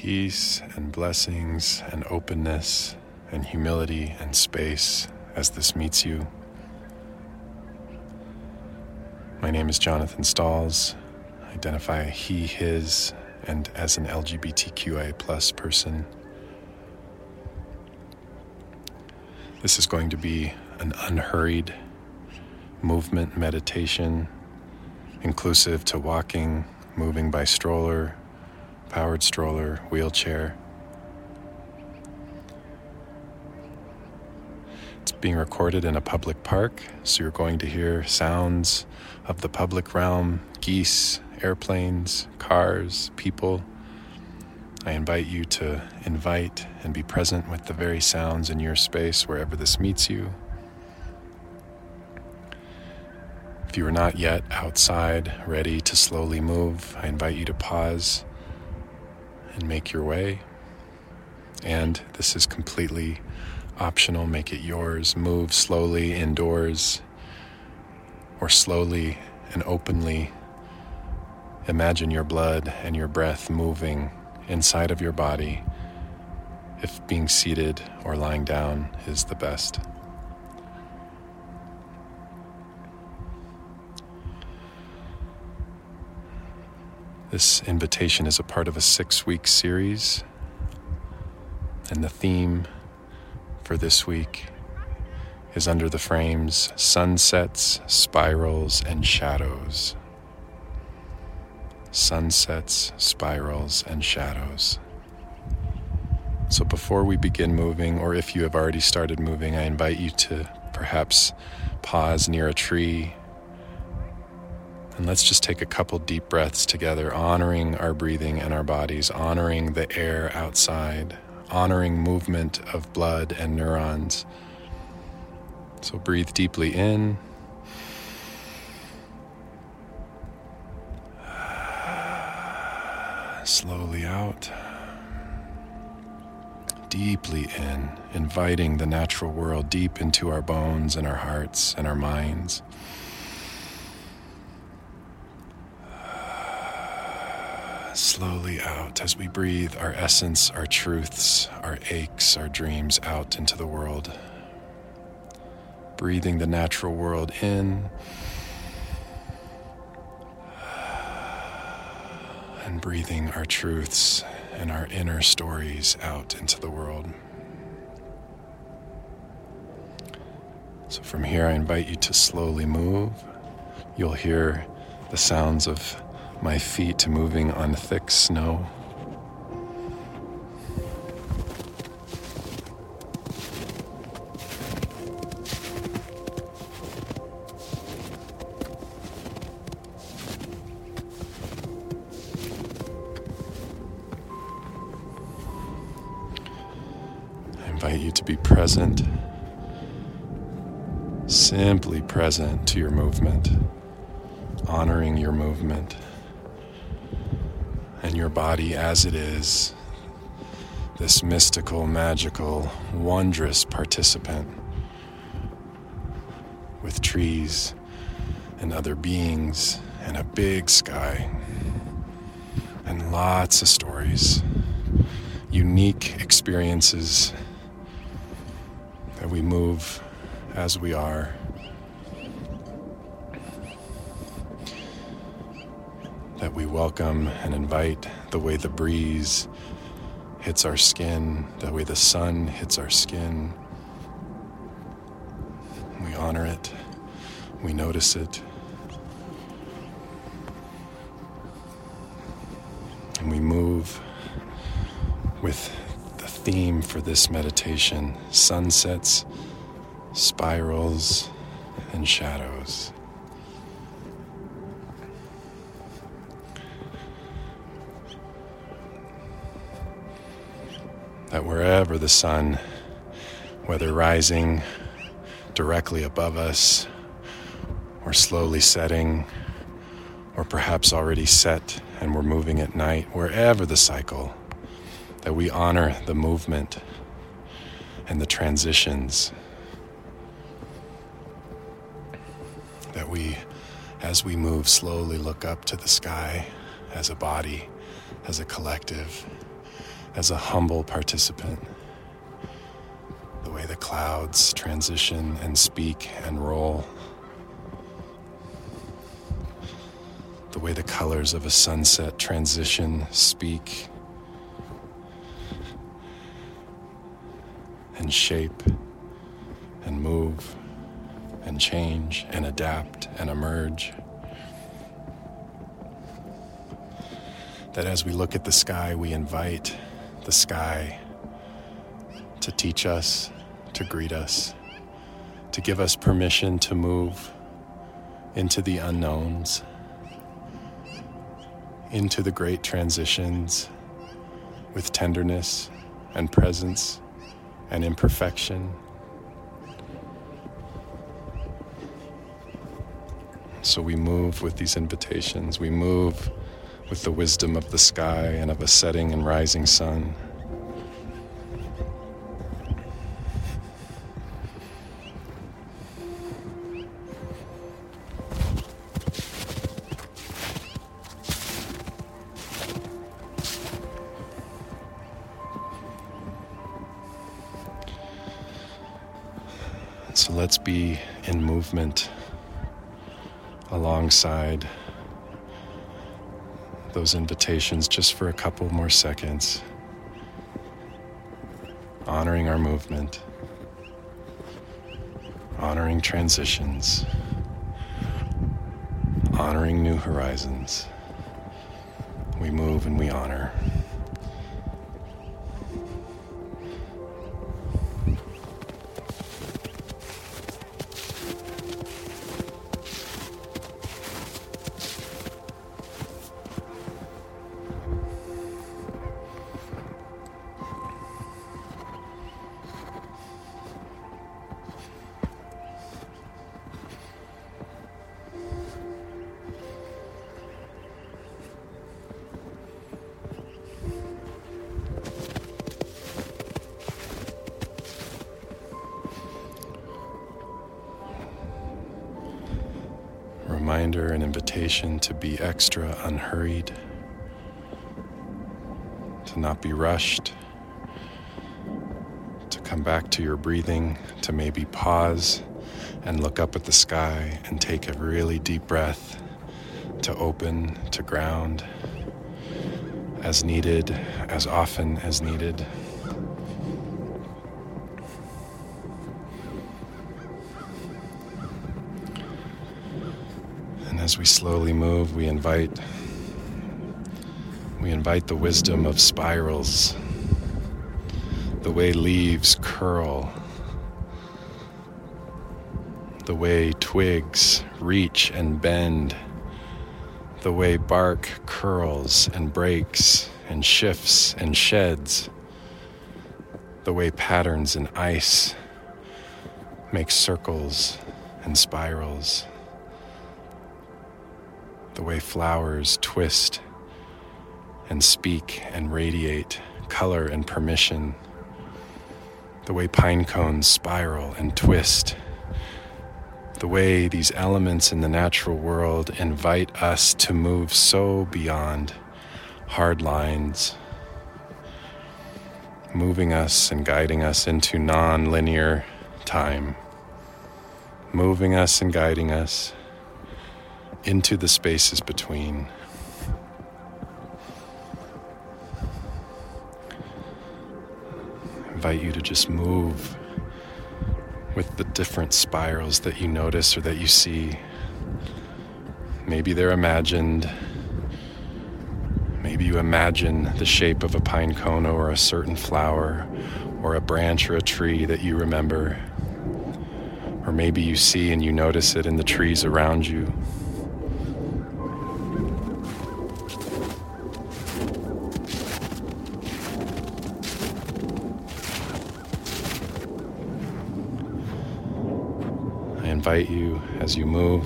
peace and blessings and openness and humility and space as this meets you. My name is Jonathan Stalls. I identify he, his, and as an LGBTQIA plus person. This is going to be an unhurried movement meditation, inclusive to walking, moving by stroller, powered stroller, wheelchair. It's being recorded in a public park, so you're going to hear sounds of the public realm geese, airplanes, cars, people. I invite you to invite and be present with the very sounds in your space wherever this meets you. If you are not yet outside, ready to slowly move, I invite you to pause and make your way. And this is completely optional. Make it yours. Move slowly indoors or slowly and openly. Imagine your blood and your breath moving inside of your body if being seated or lying down is the best. This invitation is a part of a six week series, and the theme for this week is under the frames sunsets, spirals, and shadows. Sunsets, spirals, and shadows. So, before we begin moving, or if you have already started moving, I invite you to perhaps pause near a tree and let's just take a couple deep breaths together, honoring our breathing and our bodies, honoring the air outside, honoring movement of blood and neurons. So breathe deeply in. Slowly out. Deeply in, inviting the natural world deep into our bones and our hearts and our minds. slowly out as we breathe our essence, our truths, our aches, our dreams out into the world. Breathing the natural world in. And breathing our truths and our inner stories out into the world. So from here, I invite you to slowly move. You'll hear the sounds of my feet moving on thick snow. I invite you to be present, simply present to your movement, honoring your movement and your body as it is, this mystical, magical, wondrous participant with trees and other beings and a big sky and lots of stories, unique experiences that we move as we are that we welcome and invite the way the breeze hits our skin, the way the sun hits our skin. We honor it, we notice it, and we move with the theme for this meditation sunsets, spirals, and shadows. That wherever the sun, whether rising directly above us or slowly setting, or perhaps already set and we're moving at night, wherever the cycle, that we honor the movement and the transitions. That we, as we move, slowly look up to the sky as a body, as a collective as a humble participant. The way the clouds transition and speak and roll. The way the colors of a sunset transition, speak, and shape and move and change and adapt and emerge. That as we look at the sky, we invite the sky to teach us, to greet us, to give us permission to move into the unknowns, into the great transitions with tenderness and presence and imperfection. So we move with these invitations. We move with the wisdom of the sky and of a setting and rising sun. So let's be in movement alongside those invitations just for a couple more seconds, honoring our movement, honoring transitions, honoring new horizons. We move and we honor. Reminder and invitation to be extra unhurried, to not be rushed, to come back to your breathing, to maybe pause and look up at the sky and take a really deep breath, to open, to ground as needed, as often as needed. As we slowly move, we invite we invite the wisdom of spirals, the way leaves curl, the way twigs reach and bend, the way bark curls and breaks and shifts and sheds, the way patterns in ice make circles and spirals the way flowers twist and speak and radiate color and permission, the way pine cones spiral and twist, the way these elements in the natural world invite us to move so beyond hard lines, moving us and guiding us into non linear time, moving us and guiding us into the spaces between. invite you to just move with the different spirals that you notice or that you see. Maybe they're imagined. Maybe you imagine the shape of a pine cone or a certain flower or a branch or a tree that you remember. Or maybe you see and you notice it in the trees around you. Invite you as you move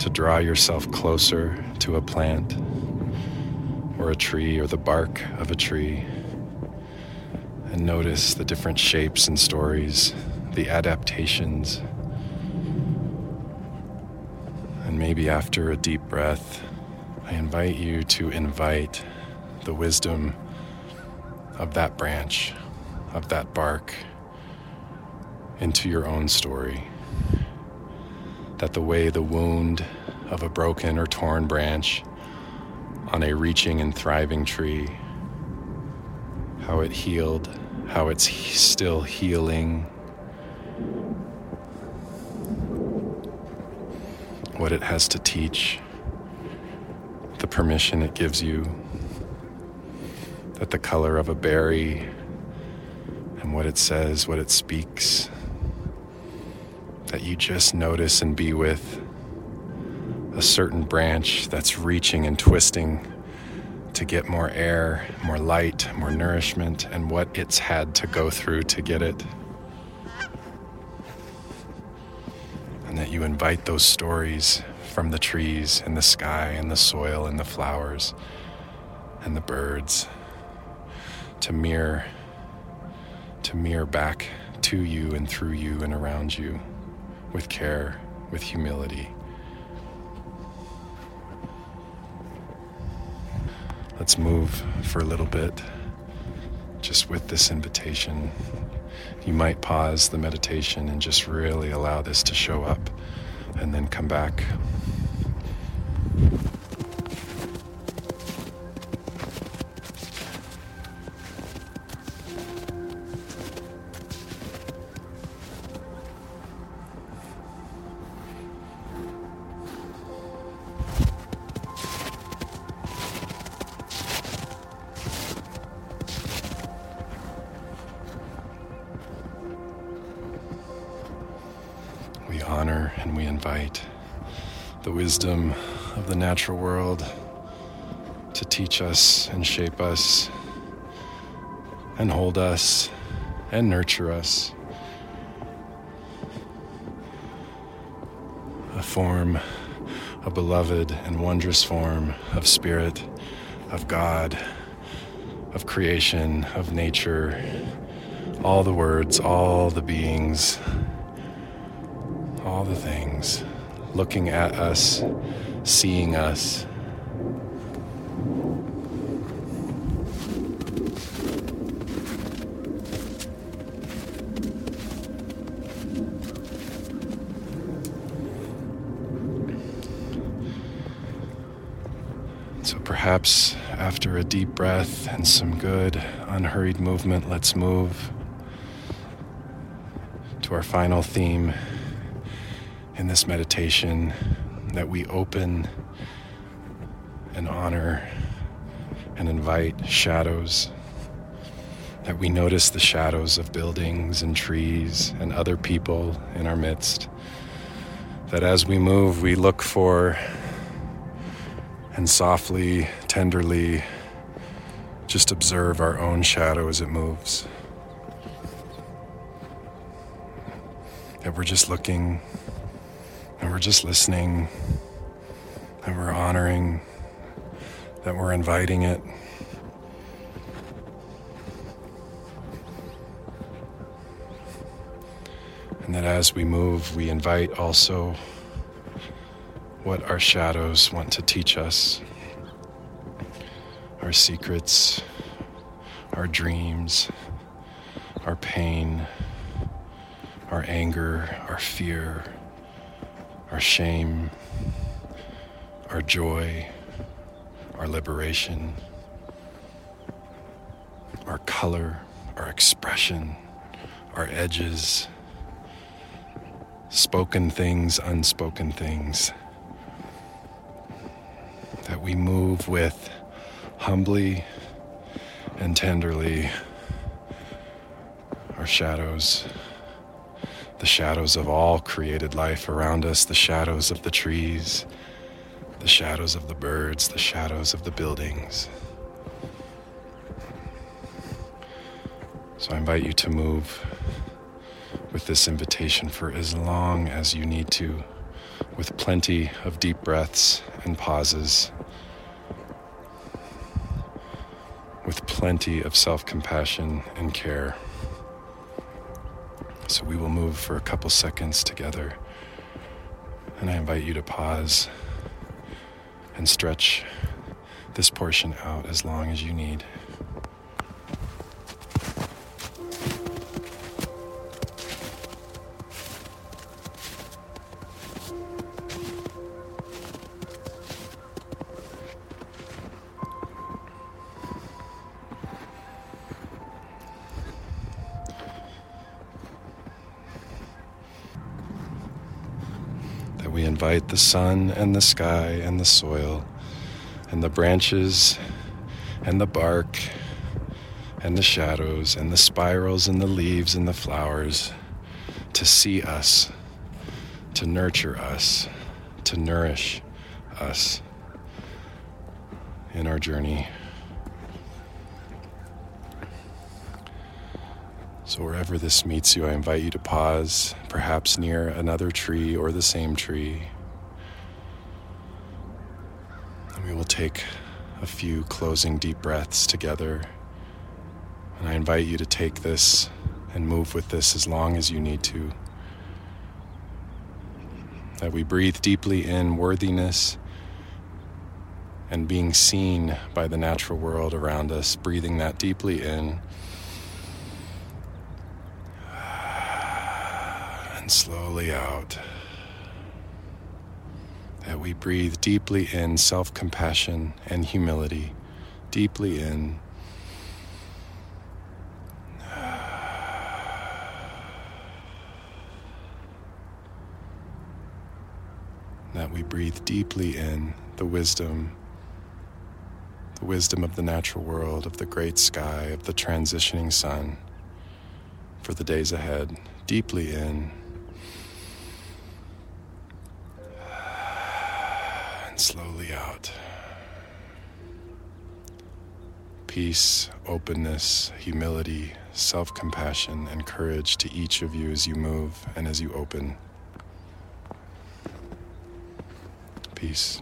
to draw yourself closer to a plant or a tree or the bark of a tree and notice the different shapes and stories, the adaptations. And maybe after a deep breath, I invite you to invite the wisdom of that branch, of that bark, into your own story. That the way the wound of a broken or torn branch on a reaching and thriving tree, how it healed, how it's still healing, what it has to teach, the permission it gives you, that the color of a berry and what it says, what it speaks, that you just notice and be with a certain branch that's reaching and twisting to get more air, more light, more nourishment, and what it's had to go through to get it. And that you invite those stories from the trees and the sky and the soil and the flowers and the birds to mirror to mirror back to you and through you and around you with care, with humility. Let's move for a little bit just with this invitation. You might pause the meditation and just really allow this to show up and then come back. Honor and we invite the wisdom of the natural world to teach us and shape us and hold us and nurture us. A form, a beloved and wondrous form of spirit, of God, of creation, of nature, all the words, all the beings all the things, looking at us, seeing us. So perhaps after a deep breath and some good, unhurried movement, let's move to our final theme in this meditation that we open and honor and invite shadows, that we notice the shadows of buildings and trees and other people in our midst, that as we move, we look for and softly, tenderly, just observe our own shadow as it moves. That we're just looking and we're just listening, and we're honoring, that we're inviting it. And that as we move, we invite also what our shadows want to teach us our secrets, our dreams, our pain, our anger, our fear our shame, our joy, our liberation, our color, our expression, our edges, spoken things, unspoken things. That we move with humbly and tenderly our shadows the shadows of all created life around us, the shadows of the trees, the shadows of the birds, the shadows of the buildings. So I invite you to move with this invitation for as long as you need to, with plenty of deep breaths and pauses, with plenty of self compassion and care. So we will move for a couple seconds together. And I invite you to pause and stretch this portion out as long as you need. Invite the sun and the sky and the soil and the branches and the bark and the shadows and the spirals and the leaves and the flowers to see us, to nurture us, to nourish us in our journey. So, wherever this meets you, I invite you to pause, perhaps near another tree or the same tree. And we will take a few closing deep breaths together. And I invite you to take this and move with this as long as you need to. That we breathe deeply in worthiness and being seen by the natural world around us, breathing that deeply in and slowly out. That we breathe deeply in self compassion and humility, deeply in. That we breathe deeply in the wisdom, the wisdom of the natural world, of the great sky, of the transitioning sun for the days ahead, deeply in. Slowly out. Peace, openness, humility, self compassion, and courage to each of you as you move and as you open. Peace.